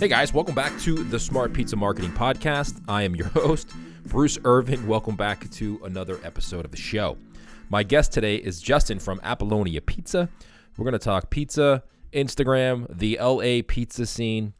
Hey guys, welcome back to the Smart Pizza Marketing Podcast. I am your host, Bruce Irving. Welcome back to another episode of the show. My guest today is Justin from Apollonia Pizza. We're going to talk pizza, Instagram, the LA pizza scene,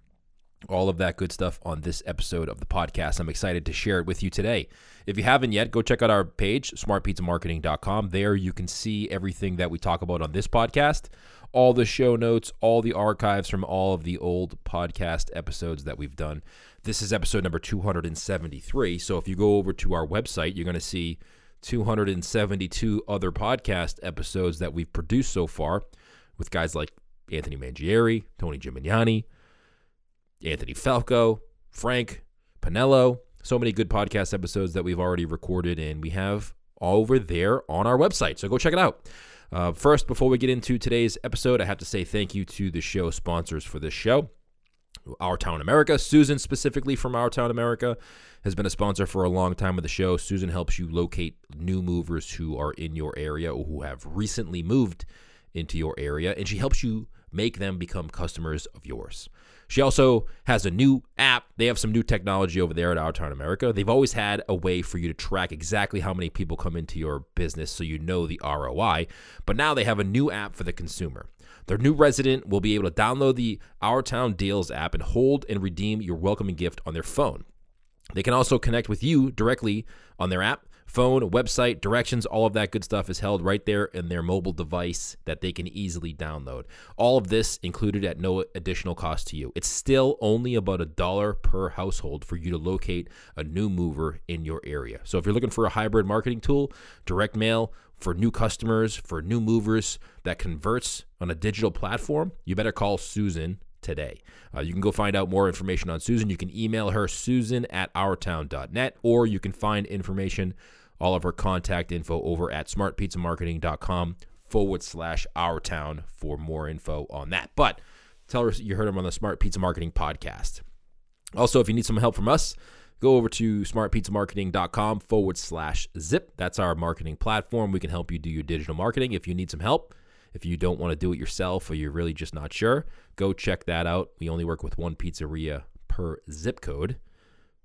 all of that good stuff on this episode of the podcast. I'm excited to share it with you today. If you haven't yet, go check out our page, smartpizzamarketing.com. There you can see everything that we talk about on this podcast, all the show notes, all the archives from all of the old podcast episodes that we've done. This is episode number 273. So if you go over to our website, you're going to see 272 other podcast episodes that we've produced so far with guys like Anthony Mangieri, Tony Gemignani, Anthony Falco, Frank Pinello. So many good podcast episodes that we've already recorded, and we have over there on our website. So go check it out. Uh, first, before we get into today's episode, I have to say thank you to the show sponsors for this show. Our Town America, Susan specifically from Our Town America has been a sponsor for a long time of the show. Susan helps you locate new movers who are in your area or who have recently moved into your area, and she helps you make them become customers of yours. She also has a new app. They have some new technology over there at Our Town America. They've always had a way for you to track exactly how many people come into your business so you know the ROI, but now they have a new app for the consumer. Their new resident will be able to download the Our Town Deals app and hold and redeem your welcoming gift on their phone. They can also connect with you directly on their app, phone, website, directions, all of that good stuff is held right there in their mobile device that they can easily download. All of this included at no additional cost to you. It's still only about a dollar per household for you to locate a new mover in your area. So if you're looking for a hybrid marketing tool, direct mail, for new customers, for new movers that converts on a digital platform, you better call Susan today. Uh, you can go find out more information on Susan. You can email her, susan at ourtown.net, or you can find information, all of her contact info over at smartpizzamarketing.com forward slash our town for more info on that. But tell her you heard him on the Smart Pizza Marketing podcast. Also, if you need some help from us, go over to smartpizzamarketing.com forward slash zip. That's our marketing platform. We can help you do your digital marketing. If you need some help, if you don't want to do it yourself or you're really just not sure, go check that out. We only work with one pizzeria per zip code.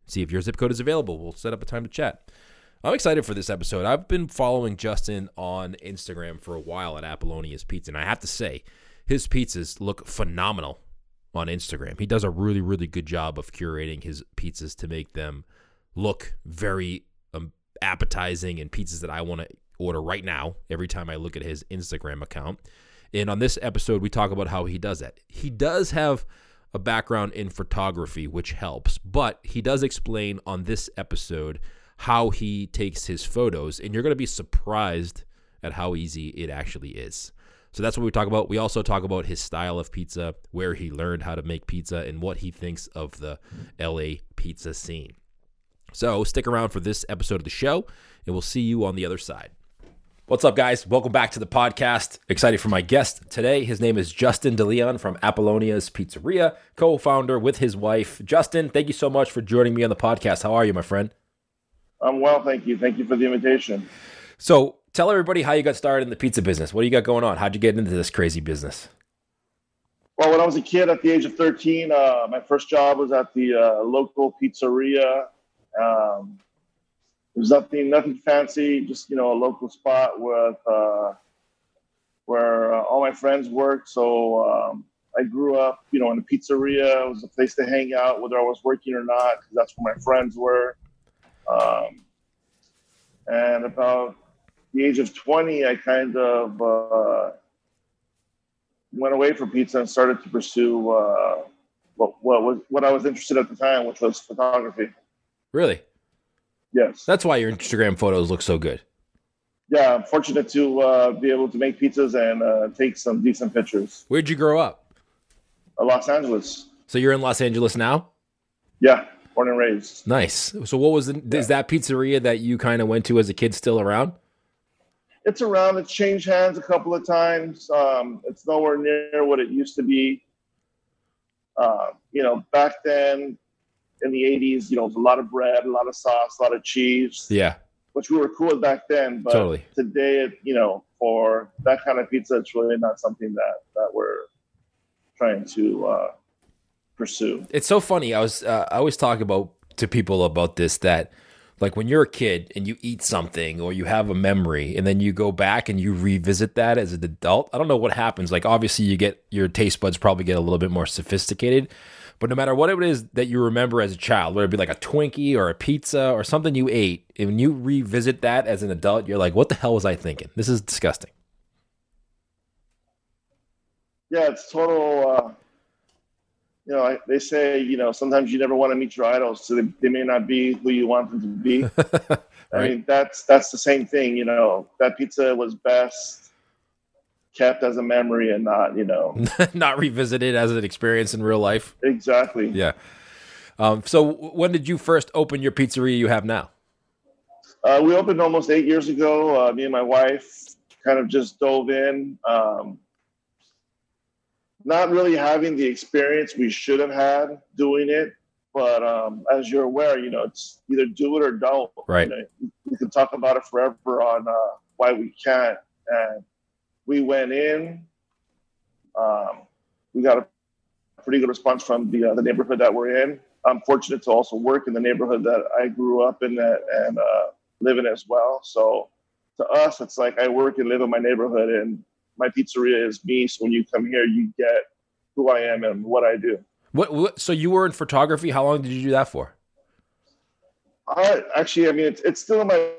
See if your zip code is available. We'll set up a time to chat. I'm excited for this episode. I've been following Justin on Instagram for a while at Apollonia's Pizza, and I have to say, his pizzas look phenomenal on Instagram. He does a really, really good job of curating his pizzas to make them look very um, appetizing and pizzas that I want to order right now every time I look at his Instagram account. And on this episode, we talk about how he does that. He does have a background in photography, which helps, but he does explain on this episode how he takes his photos, and you're going to be surprised at how easy it actually is. So that's what we talk about. We also talk about his style of pizza, where he learned how to make pizza, and what he thinks of the LA pizza scene. So stick around for this episode of the show, and we'll see you on the other side. What's up, guys? Welcome back to the podcast. Excited for my guest today. His name is Justin DeLeon from Apollonia's Pizzeria, co founder with his wife. Justin, thank you so much for joining me on the podcast. How are you, my friend? I'm well, thank you. Thank you for the invitation. So, tell everybody how you got started in the pizza business. What do you got going on? How'd you get into this crazy business? Well, when I was a kid at the age of 13, uh, my first job was at the uh, local pizzeria. Um, there's nothing nothing fancy, just you know a local spot with uh, where uh, all my friends worked. So um, I grew up, you know, in a pizzeria. It was a place to hang out, whether I was working or not, because that's where my friends were. Um, and about the age of 20, I kind of uh, went away from pizza and started to pursue uh, what, what was what I was interested at the time, which was photography. Really? Yes. That's why your Instagram photos look so good. Yeah, I'm fortunate to uh, be able to make pizzas and uh, take some decent pictures. Where'd you grow up? Uh, Los Angeles. So you're in Los Angeles now? Yeah, born and raised. Nice. So what was the, is that pizzeria that you kind of went to as a kid still around? It's around. It's changed hands a couple of times. Um, it's nowhere near what it used to be. Uh, you know, back then in the 80s, you know, it was a lot of bread, a lot of sauce, a lot of cheese. Yeah. Which we were cool with back then. But Totally. today, it, you know, for that kind of pizza, it's really not something that, that we're trying to uh, pursue. It's so funny. I was uh, I always talk about to people about this that like when you're a kid and you eat something or you have a memory and then you go back and you revisit that as an adult. I don't know what happens. Like obviously you get your taste buds probably get a little bit more sophisticated. But no matter what it is that you remember as a child, whether it be like a Twinkie or a pizza or something you ate, and when you revisit that as an adult, you're like, what the hell was I thinking? This is disgusting. Yeah, it's total. Uh, you know, I, they say, you know, sometimes you never want to meet your idols, so they, they may not be who you want them to be. right. I mean, that's that's the same thing. You know, that pizza was best kept as a memory and not, you know, not revisited as an experience in real life. Exactly. Yeah. Um, so, when did you first open your pizzeria you have now? Uh, we opened almost eight years ago. Uh, me and my wife kind of just dove in. Um, not really having the experience we should have had doing it. But um, as you're aware, you know, it's either do it or don't. Right. You know, we can talk about it forever on uh, why we can't. And we went in. Um, we got a pretty good response from the uh, the neighborhood that we're in. I'm fortunate to also work in the neighborhood that I grew up in that, and uh, live in as well. So to us, it's like I work and live in my neighborhood, and my pizzeria is me. So when you come here, you get who I am and what I do. What, what so you were in photography? How long did you do that for? Uh, actually, I mean, it's, it's still in my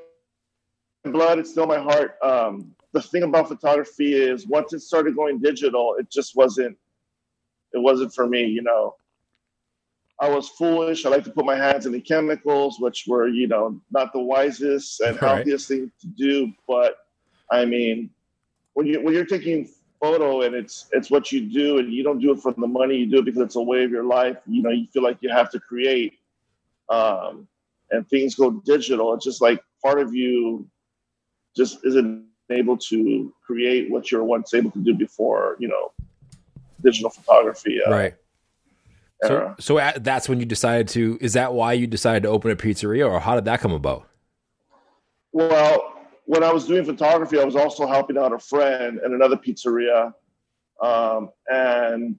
blood. It's still in my heart. Um, the thing about photography is once it started going digital, it just wasn't, it wasn't for me, you know. I was foolish. I like to put my hands in the chemicals, which were, you know, not the wisest and right. healthiest thing to do. But I mean, when you when you're taking photo and it's it's what you do and you don't do it for the money, you do it because it's a way of your life. You know, you feel like you have to create. Um, and things go digital. It's just like part of you just isn't able to create what you're once able to do before, you know, digital photography. Uh, right. So, so at, that's when you decided to. Is that why you decided to open a pizzeria, or how did that come about? Well, when I was doing photography, I was also helping out a friend in another pizzeria, um, and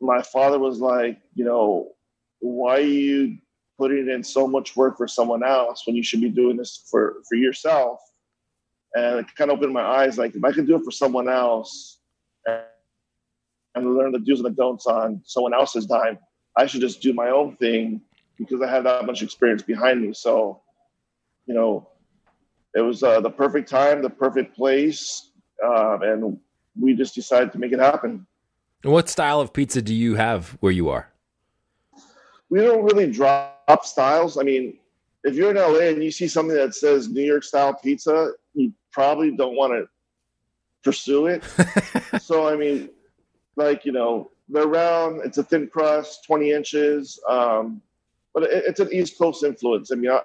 my father was like, you know, why are you putting in so much work for someone else when you should be doing this for for yourself? and it kind of opened my eyes. Like if I could do it for someone else and, and learn the do's and the don'ts on someone else's dime, I should just do my own thing because I have that much experience behind me. So, you know, it was uh, the perfect time, the perfect place, uh, and we just decided to make it happen. And what style of pizza do you have where you are? We don't really drop styles. I mean, if you're in LA and you see something that says New York style pizza, you probably don't want to pursue it. so I mean, like you know, they're round. It's a thin crust, twenty inches, um, but it, it's an East Coast influence. I mean, I,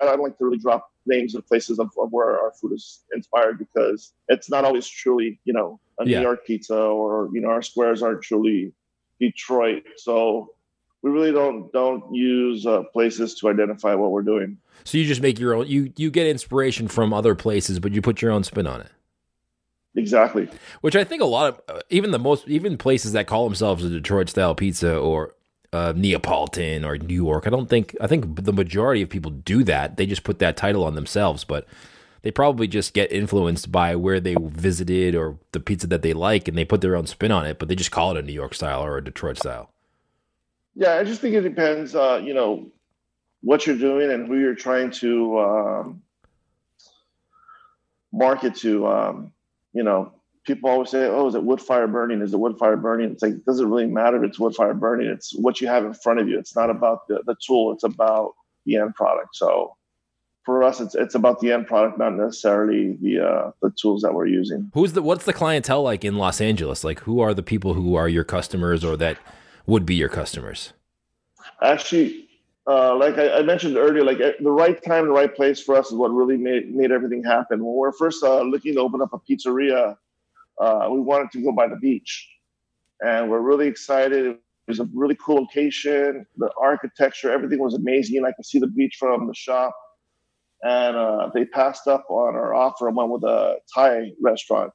I don't like to really drop names of places of, of, where our food is inspired because it's not always truly, you know, a yeah. New York pizza or you know our squares aren't truly Detroit. So we really don't don't use uh, places to identify what we're doing. So you just make your own. You you get inspiration from other places, but you put your own spin on it. Exactly. Which I think a lot of uh, even the most even places that call themselves a Detroit style pizza or uh, Neapolitan or New York. I don't think I think the majority of people do that. They just put that title on themselves, but they probably just get influenced by where they visited or the pizza that they like, and they put their own spin on it. But they just call it a New York style or a Detroit style. Yeah, I just think it depends. Uh, you know, what you're doing and who you're trying to um, market to. Um, you know, people always say, "Oh, is it wood fire burning? Is it wood fire burning?" It's like it doesn't really matter if it's wood fire burning. It's what you have in front of you. It's not about the, the tool. It's about the end product. So for us, it's it's about the end product, not necessarily the uh, the tools that we're using. Who's the what's the clientele like in Los Angeles? Like, who are the people who are your customers or that would be your customers? Actually, uh, like I, I, mentioned earlier, like eh, the right time, the right place for us is what really made made everything happen. When we are first uh, looking to open up a pizzeria, uh, we wanted to go by the beach, and we're really excited. It was a really cool location. The architecture, everything was amazing. And I could see the beach from the shop, and uh, they passed up on our offer and went with a Thai restaurant.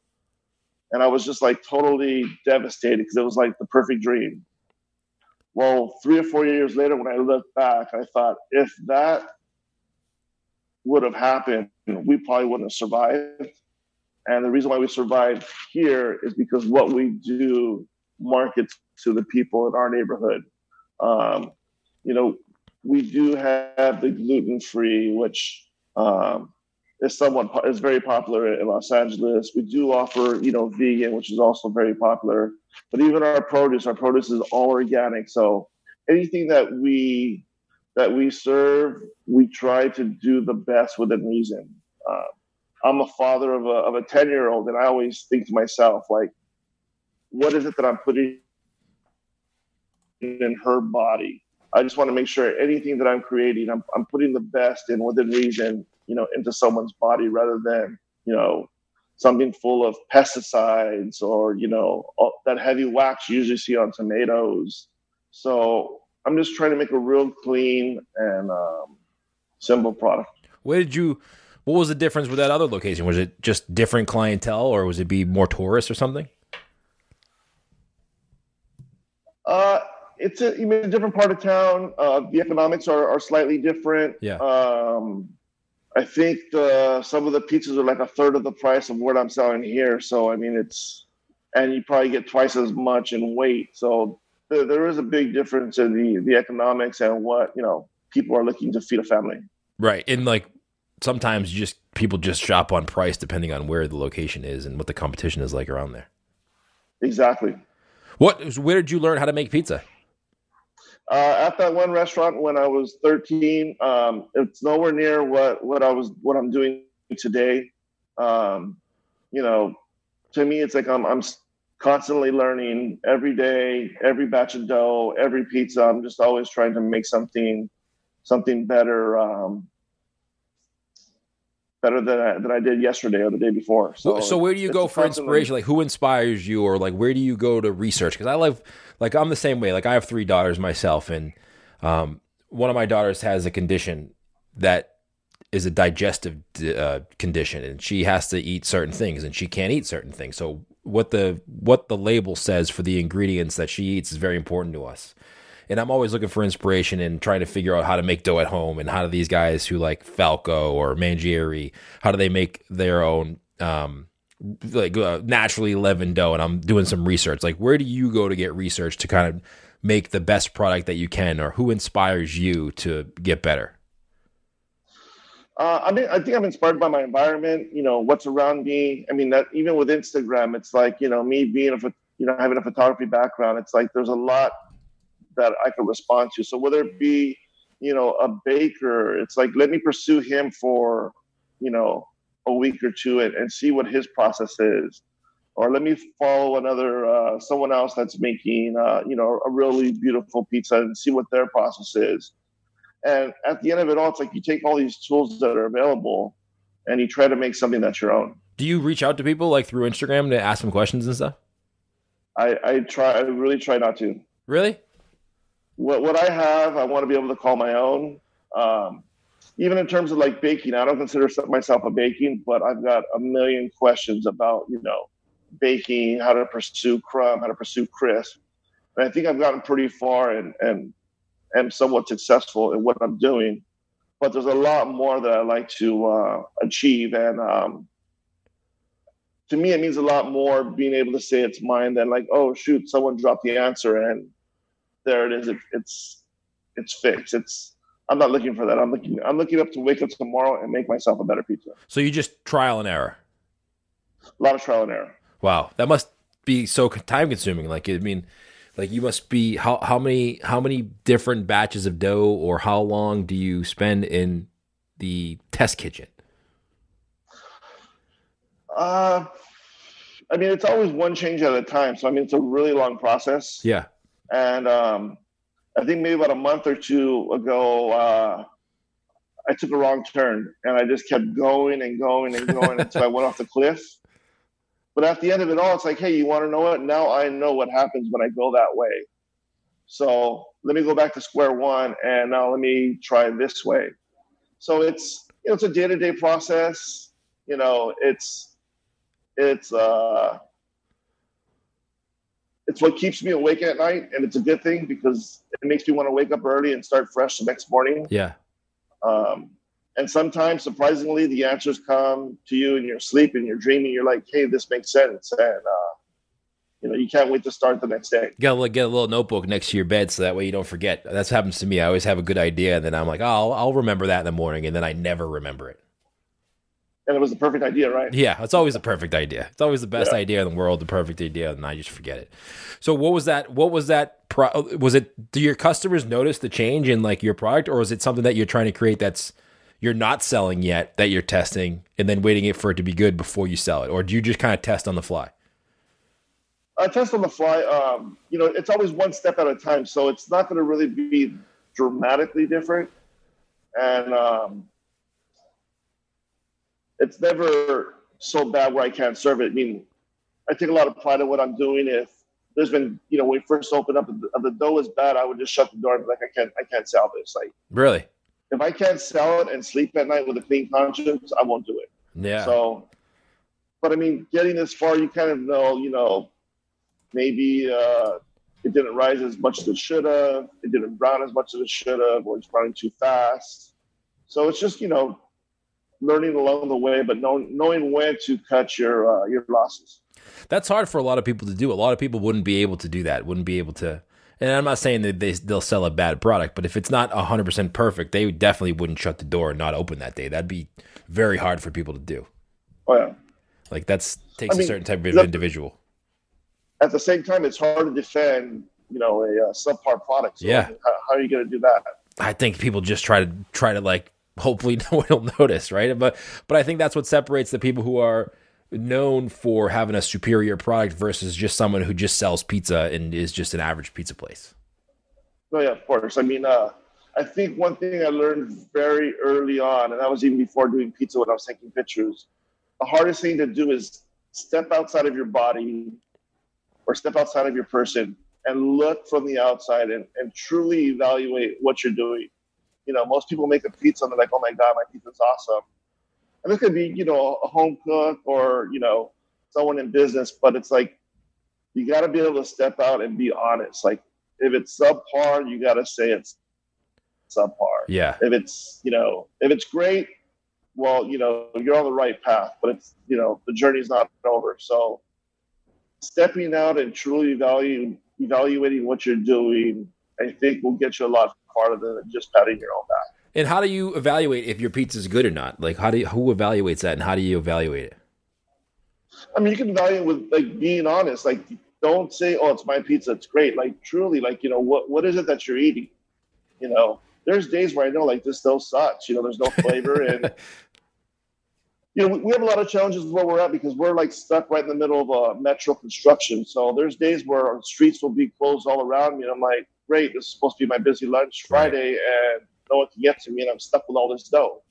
and I was just like totally devastated because it was like the perfect dream. Well, three or four years later, when I look back, I thought if that would have happened, we probably wouldn't have survived. And the reason why we survive here is because what we do markets to the people in our neighborhood. Um, you know, we do have the gluten free, which um, is somewhat is very popular in Los Angeles. We do offer, you know, vegan, which is also very popular. But even our produce, our produce is all organic. So anything that we that we serve, we try to do the best within reason. Uh, I'm a father of a of a ten year old, and I always think to myself, like, what is it that I'm putting in her body? I just want to make sure anything that I'm creating, I'm, I'm putting the best in within reason, you know, into someone's body rather than, you know, something full of pesticides or, you know, that heavy wax you usually see on tomatoes. So I'm just trying to make a real clean and um, simple product. Where did you, what was the difference with that other location? Was it just different clientele or was it be more tourists or something? Uh, it's a, you mean, a different part of town. Uh, the economics are, are slightly different. Yeah. Um, I think the, some of the pizzas are like a third of the price of what I'm selling here. So I mean, it's and you probably get twice as much in weight. So there, there is a big difference in the the economics and what you know people are looking to feed a family. Right, and like sometimes you just people just shop on price depending on where the location is and what the competition is like around there. Exactly. What? Where did you learn how to make pizza? Uh, at that one restaurant when I was 13. Um, it's nowhere near what what I was what I'm doing today. Um, you know, to me, it's like I'm I'm constantly learning every day, every batch of dough, every pizza. I'm just always trying to make something something better. Um, better than I, than I did yesterday or the day before. So, so where do you go for inspiration? Like, who inspires you, or like, where do you go to research? Because I love, like, I'm the same way. Like, I have three daughters myself, and um, one of my daughters has a condition that is a digestive uh, condition, and she has to eat certain things, and she can't eat certain things. So, what the what the label says for the ingredients that she eats is very important to us and I'm always looking for inspiration and trying to figure out how to make dough at home and how do these guys who like Falco or Mangieri, how do they make their own um, like uh, naturally leavened dough? And I'm doing some research. Like, where do you go to get research to kind of make the best product that you can, or who inspires you to get better? Uh, I mean, I think I'm inspired by my environment. You know, what's around me. I mean, that even with Instagram, it's like you know me being a you know having a photography background. It's like there's a lot that I could respond to. So whether it be, you know, a baker, it's like let me pursue him for, you know, a week or two and, and see what his process is. Or let me follow another uh, someone else that's making uh, you know a really beautiful pizza and see what their process is. And at the end of it all, it's like you take all these tools that are available and you try to make something that's your own. Do you reach out to people like through Instagram to ask them questions and stuff? I, I try. I really try not to. Really? What what I have, I want to be able to call my own. Um, even in terms of like baking, I don't consider myself a baking, but I've got a million questions about you know baking, how to pursue crumb, how to pursue crisp, and I think I've gotten pretty far and and am somewhat successful in what I'm doing. But there's a lot more that I like to uh, achieve, and um, to me, it means a lot more being able to say it's mine than like, oh shoot, someone dropped the answer and there it is. It, it's it's fixed. It's I'm not looking for that. I'm looking I'm looking up to wake up tomorrow and make myself a better pizza. So you just trial and error. A lot of trial and error. Wow, that must be so time consuming. Like I mean, like you must be how how many how many different batches of dough or how long do you spend in the test kitchen? Uh I mean, it's always one change at a time. So I mean, it's a really long process. Yeah. And um, I think maybe about a month or two ago, uh, I took a wrong turn and I just kept going and going and going until I went off the cliff. But at the end of it all, it's like, hey, you want to know what? Now I know what happens when I go that way. So let me go back to square one and now let me try this way. So it's you know, it's a day to day process. You know, it's it's uh it's what keeps me awake at night, and it's a good thing because it makes me want to wake up early and start fresh the next morning. Yeah. Um, and sometimes, surprisingly, the answers come to you in your sleep and you're dreaming. You're like, "Hey, this makes sense," and uh, you know, you can't wait to start the next day. You gotta get a little notebook next to your bed so that way you don't forget. That's happens to me. I always have a good idea, and then I'm like, "Oh, I'll, I'll remember that in the morning," and then I never remember it. And it was the perfect idea, right? Yeah, it's always the perfect idea. It's always the best Yeah. idea in the world, the perfect idea, and I just forget it. So, what was that? What was that? Pro- was it? Do your customers notice the change in like your product, or is it something that you're trying to create that's you're not selling yet that you're testing and then waiting it for it to be good before you sell it, or do you just kind of test on the fly? I test on the fly. Um, you know, it's always one step at a time, so it's not going to really be dramatically different. And um, it's never so bad where I can't serve it. I mean, I take a lot of pride in what I'm doing. If there's been, you know, when we first opened up, the, the dough is bad, I would just shut the door and be like, I can't, I can't sell this. Like, Really? if I can't sell it and sleep at night with a clean conscience, I won't do it. Yeah. So, but I mean, getting this far, you kind of know, you know, maybe uh, it didn't rise as much as it should have. It didn't brown as much as it should have, or it's browning too fast. So it's just, you know, learning along the way, but knowing, knowing when to cut your uh, your losses. That's hard for a lot of people to do. A lot of people wouldn't be able to do that. Wouldn't be able to. And I'm not saying that they they'll sell a bad product, but if it's not 100% perfect, they definitely wouldn't shut the door and not open that day. That'd be very hard for people to do. Oh yeah. Like that's takes I mean, a certain type of individual. At the same time, it's hard to defend, you know, a uh, subpar product. So Yeah. how, how are you going to do that? I think people just try to try to like hopefully no one will notice, right? But but I think that's what separates the people who are known for having a superior product versus just someone who just sells pizza and is just an average pizza place. Oh yeah, of course. I mean, uh, I think one thing I learned very early on, and that was even before doing pizza when I was taking pictures, the hardest thing to do is step outside of your body or step outside of your person and look from the outside and, and truly evaluate what you're doing. You know, most people make a pizza and they're like, oh my God, my pizza's awesome. And this could be, you know, a home cook or, you know, someone in business, but it's like, you got to be able to step out and be honest. Like, if it's subpar, you got to say it's subpar. Yeah. If it's, you know, if it's great, well, you know, you're on the right path, but it's, you know, the journey's not over. So stepping out and truly evaluating, evaluating what you're doing, I think will get you a lot farther than just patting your own back. And how do you evaluate if your pizza is good or not? Like how do you, who evaluates that and how do you evaluate it? I mean, you can evaluate with like being honest. Like, don't say, "Oh, it's my pizza. It's great." Like, truly, like you know, what what is it that you're eating? You know, there's days where I know like this still sucks. You know, there's no flavor, and you know, we, we have a lot of challenges where we're at because we're like stuck right in the middle of a metro construction. So there's days where our streets will be closed all around me, and I'm like, "Great, this is supposed to be my busy lunch. Friday, and no one can get to me, and I'm stuck with all this dough."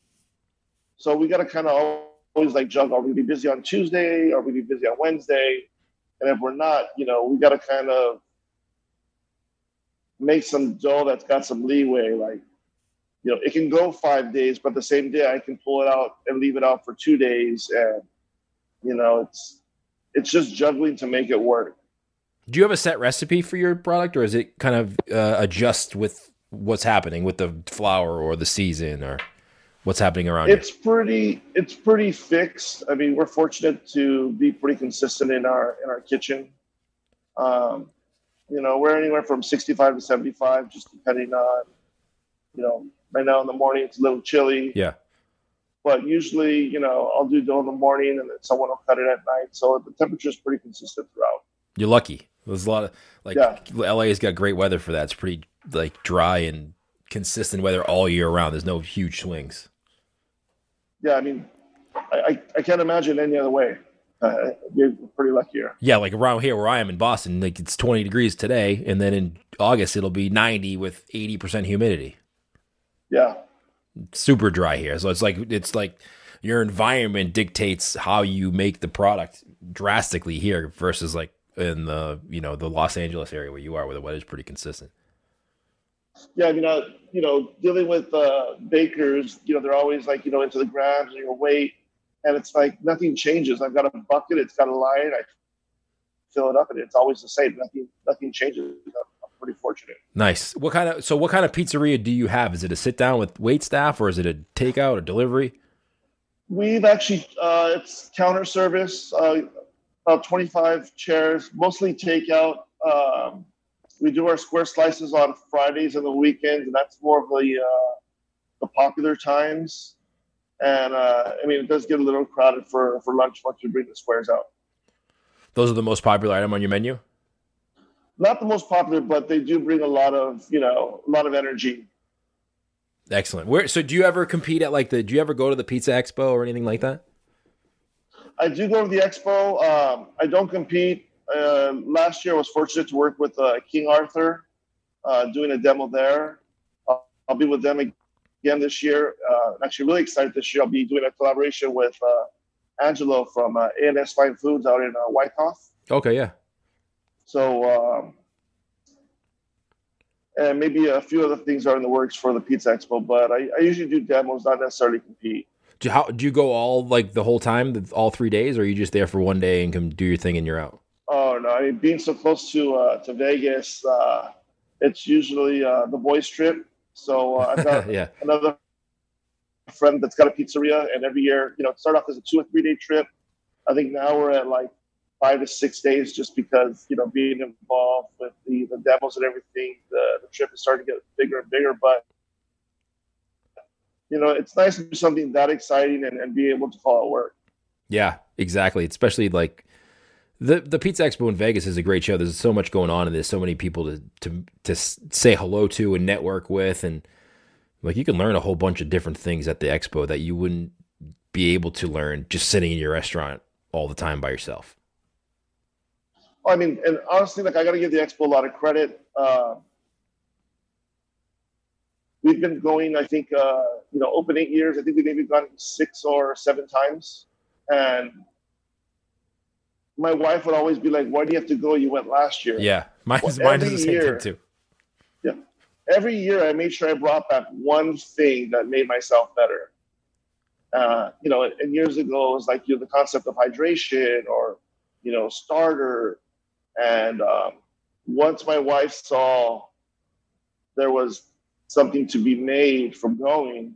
So we got to kind of always like juggle. Are we gonna be busy on Tuesday? Are we gonna be busy on Wednesday? And if we're not, you know, we got to kind of make some dough that's got some leeway. Like, you know, it can go five days, but the same day I can pull it out and leave it out for two days, and you know, it's it's just juggling to make it work. Do you have a set recipe for your product or is it kind of uh, adjust with what's happening with the flour or the season or what's happening around you? It's pretty it's pretty fixed. I mean, we're fortunate to be pretty consistent in our in our kitchen. Um, you know, we're anywhere from 65 to 75, just depending on, you know, right now in the morning it's a little chilly. Yeah. But usually, you know, I'll do dough in the morning and then someone will cut it at night. So the temperature is pretty consistent throughout. You're lucky. There's a lot of like Yeah. LA's got great weather for that. It's pretty like dry and consistent weather all year round. There's no huge swings. Yeah, I mean, I, I, I can't imagine any other way. Uh, you're pretty lucky here. Yeah, like around here where I am in Boston, like it's 20 degrees today, and then in August it'll be 90 with 80% humidity. Yeah. Super dry here, so it's like it's like your environment dictates how you make the product drastically here versus like in the you know the Los Angeles area where you are, where the weather's pretty consistent. Yeah, I mean, uh, you know, dealing with uh, bakers, you know, they're always like, you know, into the grams and your weight, and it's like nothing changes. I've got a bucket, it's got a line. I fill it up, and it's always the same. Nothing nothing changes. I'm, I'm pretty fortunate. Nice. What kind of so what kind of pizzeria do you have? Is it a sit down with wait staff, or is it a takeout or delivery? We've actually uh, it's counter service, uh, about 25 chairs, mostly takeout. Um, we do our square slices on Fridays and the weekends, and that's more of the uh, the popular times. And uh, I mean, it does get a little crowded for for lunch once we bring the squares out. Those are the most popular item on your menu. Not the most popular, but they do bring a lot of you know a lot of energy. Excellent. Where so do you ever compete at like the? Do you ever go to the Pizza Expo or anything like that? I do go to the expo. Um, I don't compete. Uh, last year, I was fortunate to work with uh, King Arthur, uh, doing a demo there. I'll, I'll, be with them again this year. Uh, I'm actually really excited this year. I'll be doing a collaboration with uh, Angelo from uh, A&S Fine Foods out in uh, Wyckoff. Okay, yeah. So, um, and maybe a few other things are in the works for the Pizza Expo, but I, I usually do demos, not necessarily compete. Do how do you go all like the whole time, all three days, or are you just there for one day and can do your thing and you're out? Oh no! I mean, being so close to uh, to Vegas, uh, it's usually uh, the boys' trip. So uh, I've got yeah. another friend that's got a pizzeria, and every year, you know, start off as a two or three day trip. I think now we're at like five to six days, just because you know being involved with the the demos and everything. The, the trip is starting to get bigger and bigger, but you know, it's nice to do something that exciting and, and be able to call it work. Yeah, exactly. Especially like the the Pizza Expo in Vegas is a great show. There's so much going on, and there's so many people to to to say hello to and network with, and like you can learn a whole bunch of different things at the expo that you wouldn't be able to learn just sitting in your restaurant all the time by yourself. I mean, and honestly, like I got to give the expo a lot of credit. Uh, we've been going, I think, uh, you know, open eight years. I think we've maybe gone six or seven times. And my wife would always be like, why do you have to go? You went last year. Yeah. Mine, well, mine does the same year, thing too. Yeah. Every year I made sure I brought back one thing that made myself better. Uh, you know, and years ago it was like you know, the concept of hydration or, you know, starter. And um, once my wife saw there was something to be made from going,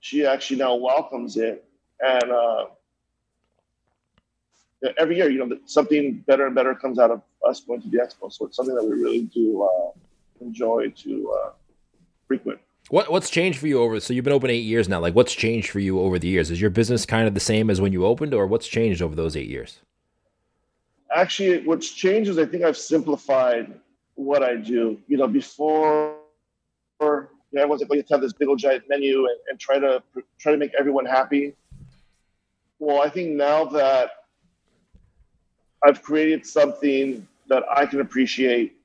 she actually now welcomes it. And uh, every year, you know, something better and better comes out of us going to the expo. So it's something that we really do uh, enjoy to uh, frequent. What what's changed for you over? So you've been open eight years now. Like, what's changed for you over the years? Is your business kind of the same as when you opened, or what's changed over those eight years? Actually, what's changed is I think I've simplified what I do. You know, before you know, everyone's like, to have this big old giant menu and, and try to try to make everyone happy. Well, I think now that I've created something that I can appreciate,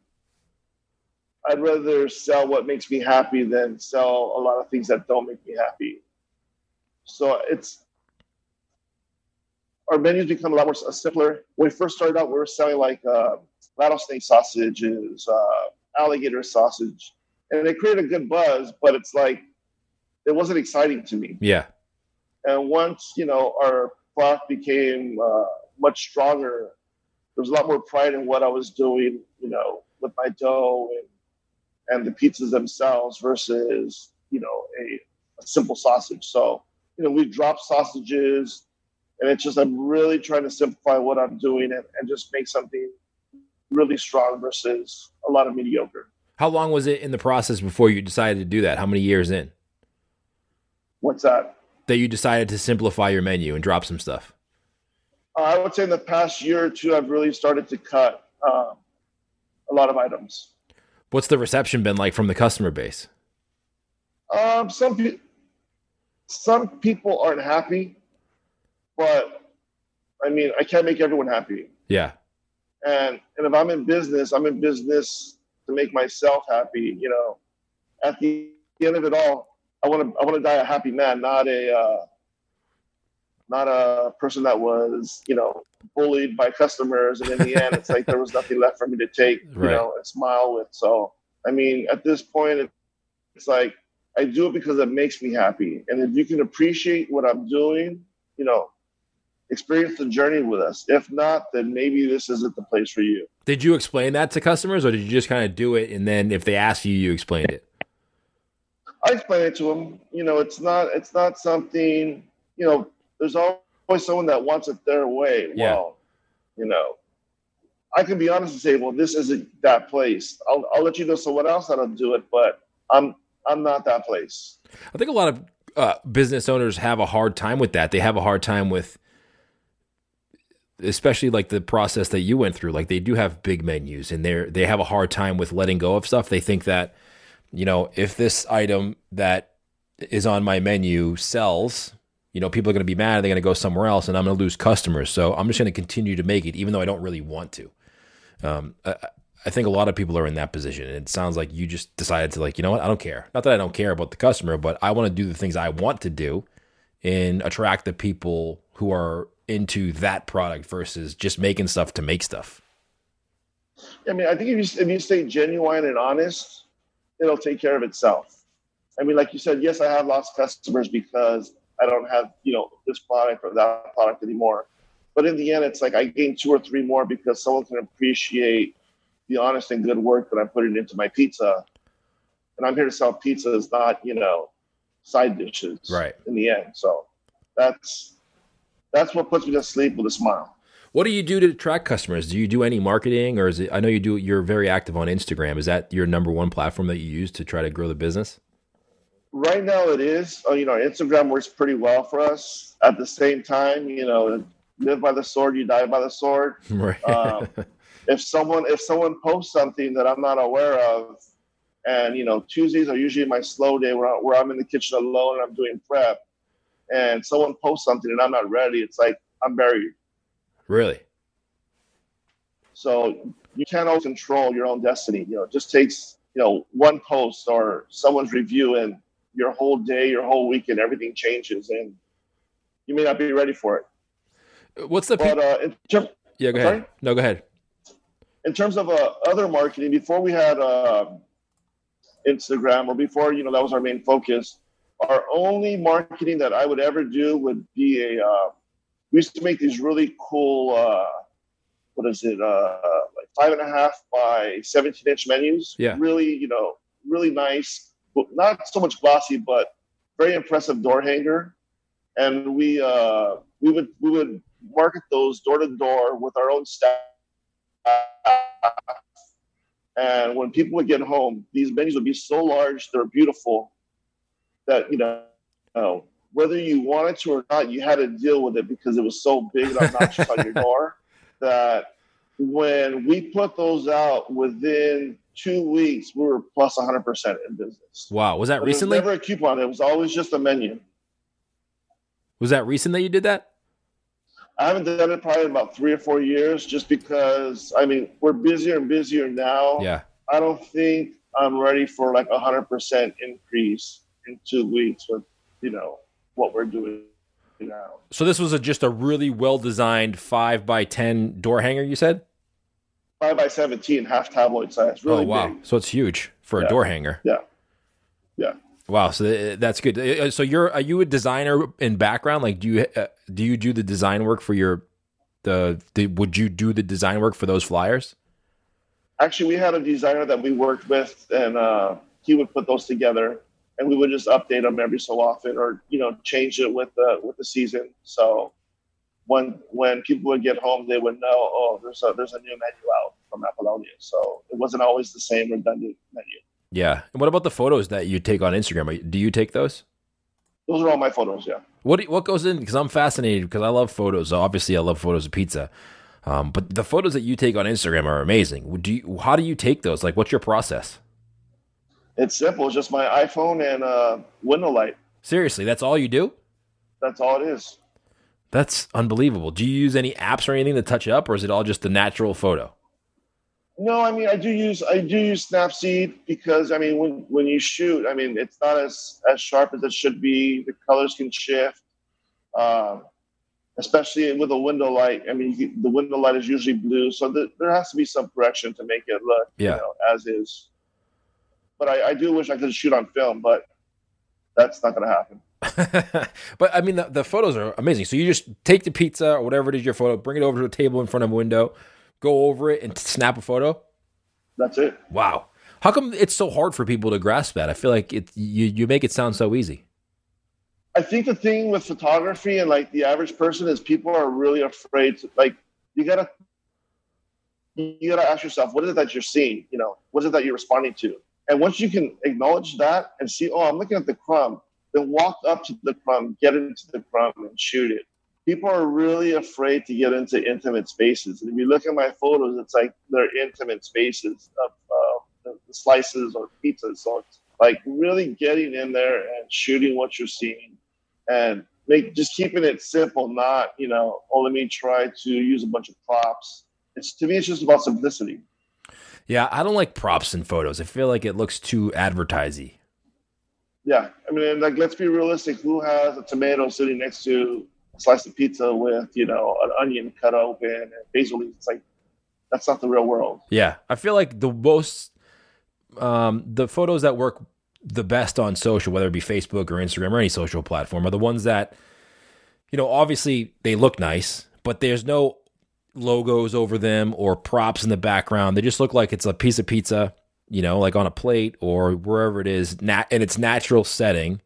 I'd rather sell what makes me happy than sell a lot of things that don't make me happy. So it's our menus become a lot more simpler. When we first started out, we were selling like uh, rattlesnake sausages, uh, alligator sausage, and they created a good buzz, but it's like it wasn't exciting to me. Yeah. And once you know our product became uh, much stronger, there was a lot more pride in what I was doing. You know, with my dough and and the pizzas themselves versus you know a, a simple sausage. So you know we dropped sausages, and it's just I'm really trying to simplify what I'm doing and, and just make something really strong versus a lot of mediocre. How long was it in the process before you decided to do that? How many years in? What's that? That you decided to simplify your menu and drop some stuff. Uh, I would say in the past year or two, I've really started to cut um, a lot of items. What's the reception been like from the customer base? Um, some pe- some people aren't happy, but I mean, I can't make everyone happy. Yeah. And and if I'm in business, I'm in business to make myself happy. You know, at the end of it all, I want to I want to die a happy man, not a uh, not a person that was you know bullied by customers, and in the end, it's like there was nothing left for me to take, you right. know, and smile with. So, I mean, at this point, it's like I do it because it makes me happy, and if you can appreciate what I'm doing, you know, experience the journey with us. If not, then maybe this isn't the place for you. Did you explain that to customers, or did you just kind of do it and then if they ask you, you explained it? I explain it to them. You know, it's not it's not something. You know, there's always someone that wants it their way. Yeah. Well, you know, I can be honest and say, well, this isn't that place. I'll I'll let you know someone else that'll do it, but I'm I'm not that place. I think a lot of uh, business owners have a hard time with that. They have a hard time with, especially like the process that you went through. Like they do have big menus, and they're they have a hard time with letting go of stuff. They think that, you know, if this item that is on my menu sells, you know, people are going to be mad. They're going to go somewhere else, and I'm going to lose customers. So I'm just going to continue to make it, even though I don't really want to. Um, I, I think a lot of people are in that position. And it sounds like you just decided to like, you know what? I don't care. Not that I don't care about the customer, but I want to do the things I want to do and attract the people who are into that product versus just making stuff to make stuff. I mean, I think if you if you stay genuine and honest, it'll take care of itself. I mean, like you said, yes, I have lost customers because I don't have you know this product or that product anymore. But in the end, it's like I gain two or three more because someone can appreciate the honest and good work that I'm putting into my pizza. And I'm here to sell pizzas, not, you know, side dishes. Right. In the end. So that's that's what puts me to sleep with a smile. What do you do to attract customers? Do you do any marketing or is it I know you do you're very active on Instagram. Is that your number one platform that you use to try to grow the business? Right now it is. Oh, you know, Instagram works pretty well for us. At the same time, you know, live by the sword, you die by the sword. Right. Um, if someone if someone posts something that I'm not aware of, and you know Tuesdays are usually my slow day where, I, where I'm in the kitchen alone and I'm doing prep, and someone posts something and I'm not ready, it's like I'm buried. really? So you can't always control your own destiny. You know, it just takes you know one post or someone's review and your whole day, your whole weekend, everything changes, and you may not be ready for it. What's the But uh, term, Yeah, go ahead. sorry? No, go ahead. in terms of uh, other marketing, before we had uh, Instagram or before, you know, that was our main focus. Our only marketing that I would ever do would be a. Uh, we used to make these really cool. Uh, what is it? Uh, like five and a half by seventeen inch menus. Yeah. Really, you know, really nice. but Not so much glossy, but very impressive door hanger. And we uh, we would we would market those door to door with our own staff and when people would get home, these menus would be so large, they're beautiful, that you know, whether you wanted to or not, you had to deal with it because it was so big and obnoxious on your door. That when we put those out within two weeks, we were plus plus 100 percent in business. Wow. Was that But it was recently? never a coupon; it was always just a menu. Was that recent that you did that? I haven't done it probably in about three or four years, just because I mean we're busier and busier now. Yeah. I don't think I'm ready for like a hundred percent increase in two weeks with you know what we're doing now. So this was a, just a really well designed five by ten door hanger. You said? Five by seventeen, half tabloid size, really oh wow! big. So it's huge for a door hanger. Yeah, yeah. Wow. So that's good. Uh, So you're are you a designer in background? Like, do you uh, do you do the design work for your the, the would you do the design work for those flyers? Actually, we had a designer that we worked with, and uh, he would put those together, and we would just update them every so often, or you know, change it with the with the season. So when when people would get home, they would know, oh, there's a there's a new menu out from Apollonia. So it wasn't always the same redundant menu. Yeah. And what about the photos that you take on Instagram? Do you take those? Those are all my photos. Yeah. What do- what goes in? Because I'm fascinated because I love photos. Obviously, I love photos of pizza. Um, but the photos that you take on Instagram are amazing. Would you? How do you take those? Like, what's your process? It's simple. It's just my iPhone and uh, window light. Seriously, that's all you do? That's all it is. That's unbelievable. Do you use any apps or anything to touch it up, or is it all just the natural photo? No, I mean I do use I do use Snapseed because I mean when when you shoot, I mean it's not as as sharp as it should be. The colors can shift, um, especially with a window light. I mean you- the window light is usually blue, so th- there has to be some correction to make it look Yeah. you know as is. But I, I do wish I could shoot on film, but that's not going to happen. but I mean, the, the photos are amazing. So you just take the pizza or whatever it is your photo, bring it over to a table in front of a window, go over it, and snap a photo. That's it. Wow. How come it's so hard for people to grasp that? I feel like it you you make it sound so easy. I think the thing with photography and like the average person is people are really afraid to like you gotta you gotta ask yourself what is it that you're seeing you know what is it that you're responding to and once you can acknowledge that and see oh i'm looking at the crumb then walk up to the crumb get into the crumb and shoot it people are really afraid to get into intimate spaces and if you look at my photos it's like they're intimate spaces of uh, slices or pizzas so like really getting in there and shooting what you're seeing and make just keeping it simple, not you know, oh let me try to use a bunch of props. It's to me, it's just about simplicity. Yeah, I don't like props in photos. I feel like it looks too advertising. Yeah, I mean, like let's be realistic. Who has a tomato sitting next to a slice of pizza with you know an onion cut open and basil leaves? It's like that's not the real world. Yeah, I feel like the most um, the photos that work the best on social, whether it be Facebook or Instagram or any social platform, are the ones that, you know, obviously they look nice, but there's no logos over them or props in the background. They just look like it's a piece of pizza, you know, like on a plate or wherever it is, nat- in its natural setting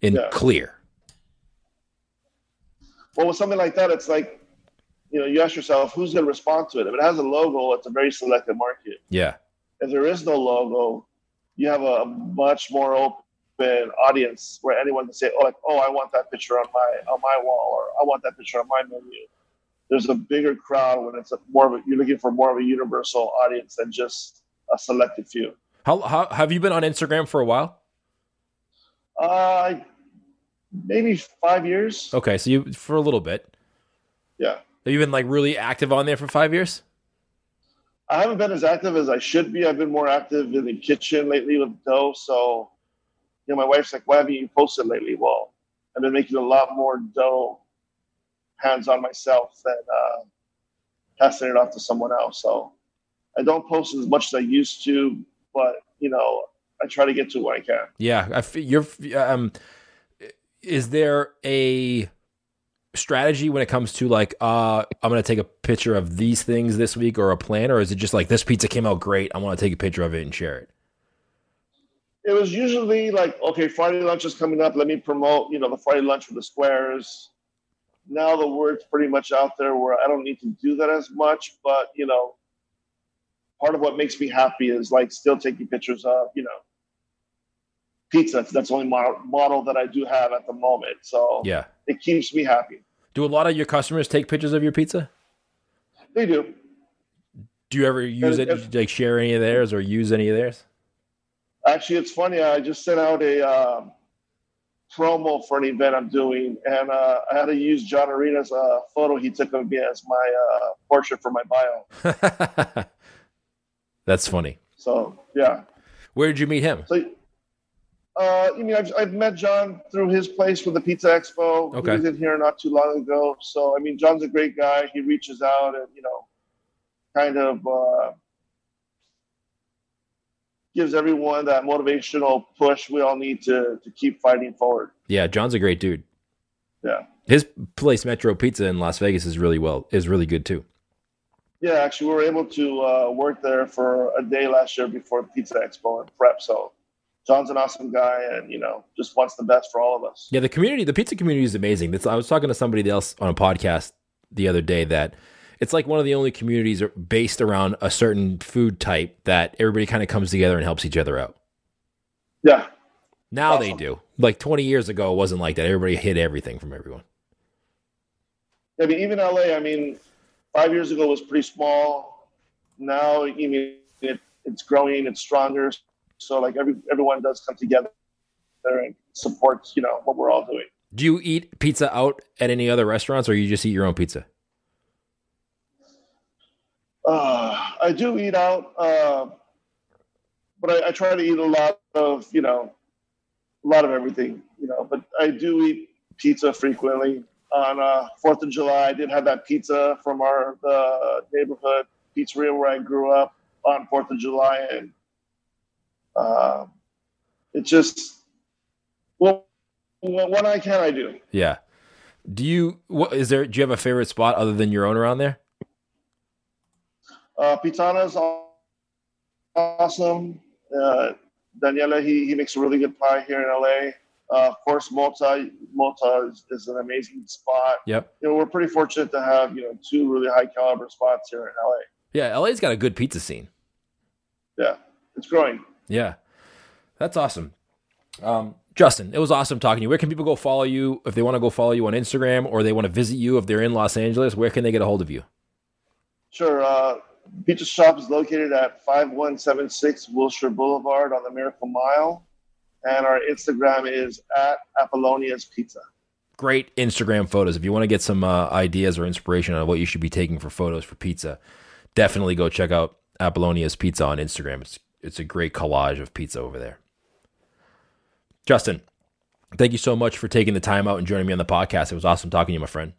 in yeah. clear. Well, with something like that, it's like, you know, you ask yourself, who's going to respond to it? If it has a logo, it's a very selective market. Yeah. If there is no logo, you have a much more open audience where anyone can say, "Oh, like, oh, I want that picture on my on my wall," or "I want that picture on my menu." There's a bigger crowd when it's a more of a, you're looking for more of a universal audience than just a selected few. How, how have you been on Instagram for a while? Uh, maybe five years. Okay, so you for a little bit. Yeah. Have you been like really active on there for five years? I haven't been as active as I should be. I've been more active in the kitchen lately with dough. So, you know, my wife's like, "Why haven't you posted lately?" Well, I've been making a lot more dough hands on myself than uh, passing it off to someone else. So, I don't post as much as I used to, but you know, I try to get to what I can. Yeah, I, you're. Um, is there a strategy when it comes to like uh I'm gonna take a picture of these things this week or a plan, or is it just like this pizza came out great, I want to take a picture of it and share it? It was usually like, okay, Friday lunch is coming up. Let me promote, you know, the Friday lunch with the squares. Now the word's pretty much out there where I don't need to do that as much, but you know, part of what makes me happy is like still taking pictures of, you know, pizza. That's the only model, model that I do have at the moment. So yeah, it keeps me happy. Do a lot of your customers take pictures of your pizza? They do. Do you ever use it, if, like share any of theirs or use any of theirs? Actually, it's funny. I just sent out a um, promo for an event I'm doing, and uh, I had to use John Arena's uh, photo he took of me as my uh, portrait for my bio. That's funny. So yeah. Where did you meet him? So uh, you mean I've, I've met John through his place for the Pizza Expo. Okay. He was in here not too long ago. So I mean, John's a great guy. He reaches out and you know, kind of uh, gives everyone that motivational push we all need to to keep fighting forward. Yeah, John's a great dude. Yeah. His place, Metro Pizza in Las Vegas, is really well is really good too. Yeah, actually, we were able to uh, work there for a day last year before Pizza Expo and prep. So John's an awesome guy, and you know, just wants the best for all of us. Yeah, the community, the pizza community is amazing. I was talking to somebody else on a podcast the other day that it's like one of the only communities based around a certain food type that everybody kind of comes together and helps each other out. Yeah. Now awesome. they do. Like 20 years ago, it wasn't like that. Everybody hid everything from everyone. I mean, even LA, I mean, five years ago was pretty small. Now, I mean, it, it's growing, it's stronger. So like every everyone does come together and supports you know what we're all doing. Do you eat pizza out at any other restaurants, or you just eat your own pizza? Uh, I do eat out, uh, but I, I, try to eat a lot of you know, a lot of everything, you know. But I do eat pizza frequently. On uh, Fourth of July, I did have that pizza from our the neighborhood pizzeria where I grew up on Fourth of July, and uh, it just well, when I can, I do. Yeah. Do you what is there do you have a favorite spot other than your own around there? Uh, Pizzana's awesome. Uh, Daniela, he, he makes a really good pie here in LA. Uh, of course, Mozza, Mozza is, is an amazing spot. Yep. You know, we're pretty fortunate to have you know two really high caliber spots here in LA. Yeah, LA's got a good pizza scene. Yeah, it's growing. Yeah. That's awesome. Um, Justin, it was awesome talking to you. Where can people go follow you if they want to go follow you on Instagram or they want to visit you if they're in Los Angeles? Where can they get a hold of you? Sure. Uh, Pizza Shop is located at 5176 Wilshire Boulevard on the Miracle Mile. And our Instagram is at Apollonia's Pizza. Great Instagram photos. If you want to get some uh, ideas or inspiration on what you should be taking for photos for pizza, definitely go check out Apollonia's Pizza on Instagram. It's it's a great collage of pizza over there. Justin, thank you so much for taking the time out and joining me on the podcast. It was awesome talking to you, my friend.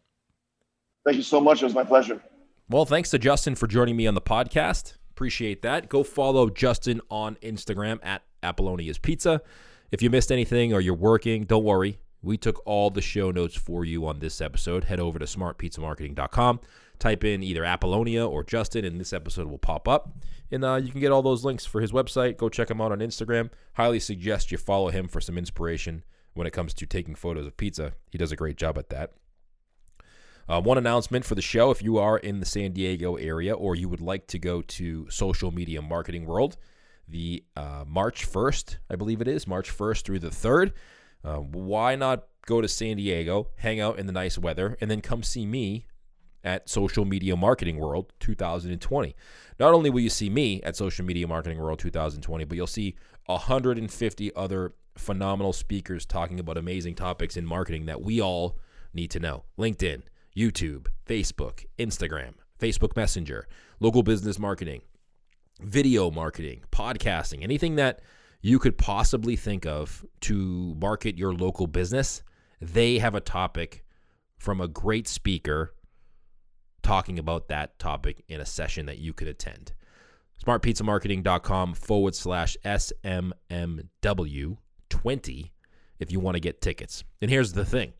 Thank you so much. It was my pleasure. Well, thanks to Justin for joining me on the podcast. Appreciate that. Go follow Justin on Instagram at Apollonia's Pizza. If you missed anything or you're working, don't worry. We took all the show notes for you on this episode. Head over to smartpizzamarketing.com, type in either Apollonia or Justin, and this episode will pop up. And uh, you can get all those links for his website. Go check him out on Instagram. Highly suggest you follow him for some inspiration when it comes to taking photos of pizza. He does a great job at that. Uh, one announcement for the show if you are in the San Diego area or you would like to go to social media marketing world, the uh, March 1st, I believe it is, March 1st through the 3rd. Uh, why not go to San Diego, hang out in the nice weather, and then come see me at Social Media Marketing World 2020? Not only will you see me at Social Media Marketing World 2020, but you'll see 150 other phenomenal speakers talking about amazing topics in marketing that we all need to know. LinkedIn, YouTube, Facebook, Instagram, Facebook Messenger, local business marketing, video marketing, podcasting, anything that you could possibly think of to market your local business, they have a topic from a great speaker talking about that topic in a session that you could attend. SmartPizzaMarketing.com forward slash SMMW20 if you want to get tickets. And here's the thing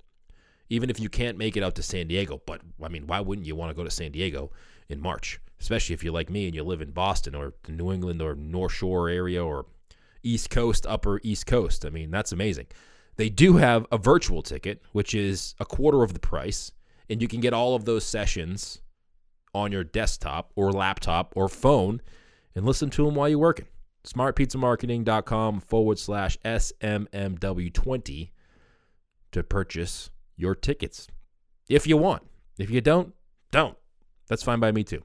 even if you can't make it out to San Diego, but I mean, why wouldn't you want to go to San Diego in March? Especially if you're like me and you live in Boston or New England or North Shore area or East Coast, Upper East Coast. I mean, that's amazing. They do have a virtual ticket, which is a quarter of the price, and you can get all of those sessions on your desktop or laptop or phone and listen to them while you're working. SmartPizzaMarketing.com forward slash SMMW20 to purchase your tickets if you want. If you don't, don't. That's fine by me too.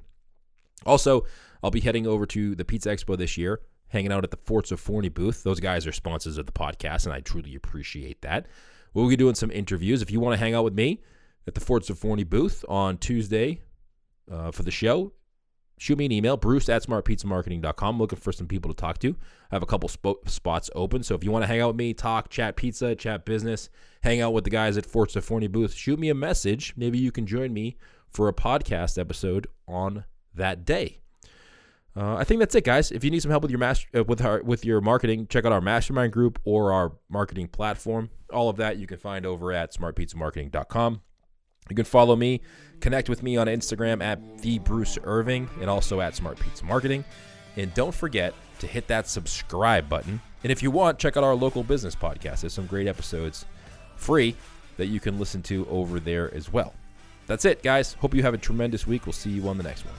Also, I'll be heading over to the Pizza Expo this year, hanging out at the Forza Forni booth. Those guys are sponsors of the podcast, and I truly appreciate that. We'll be doing some interviews. If you want to hang out with me at the Forza Forni booth on Tuesday uh, for the show, shoot me an email, bruce at smartpizzamarketing.com. looking for some people to talk to. I have a couple sp- spots open. So if you want to hang out with me, talk, chat pizza, chat business, hang out with the guys at Forza Forni booth, shoot me a message. Maybe you can join me for a podcast episode on that day. Uh, I think that's it, guys. If you need some help with your master, uh, with our with your marketing, check out our mastermind group or our marketing platform. All of that you can find over at smartpizzamarketing.com. You can follow me, connect with me on Instagram at the Bruce Irving and also at Smart Pizza Marketing. And don't forget to hit that subscribe button. And if you want, check out our local business podcast. There's some great episodes free that you can listen to over there as well. That's it, guys. Hope you have a tremendous week. We'll see you on the next one.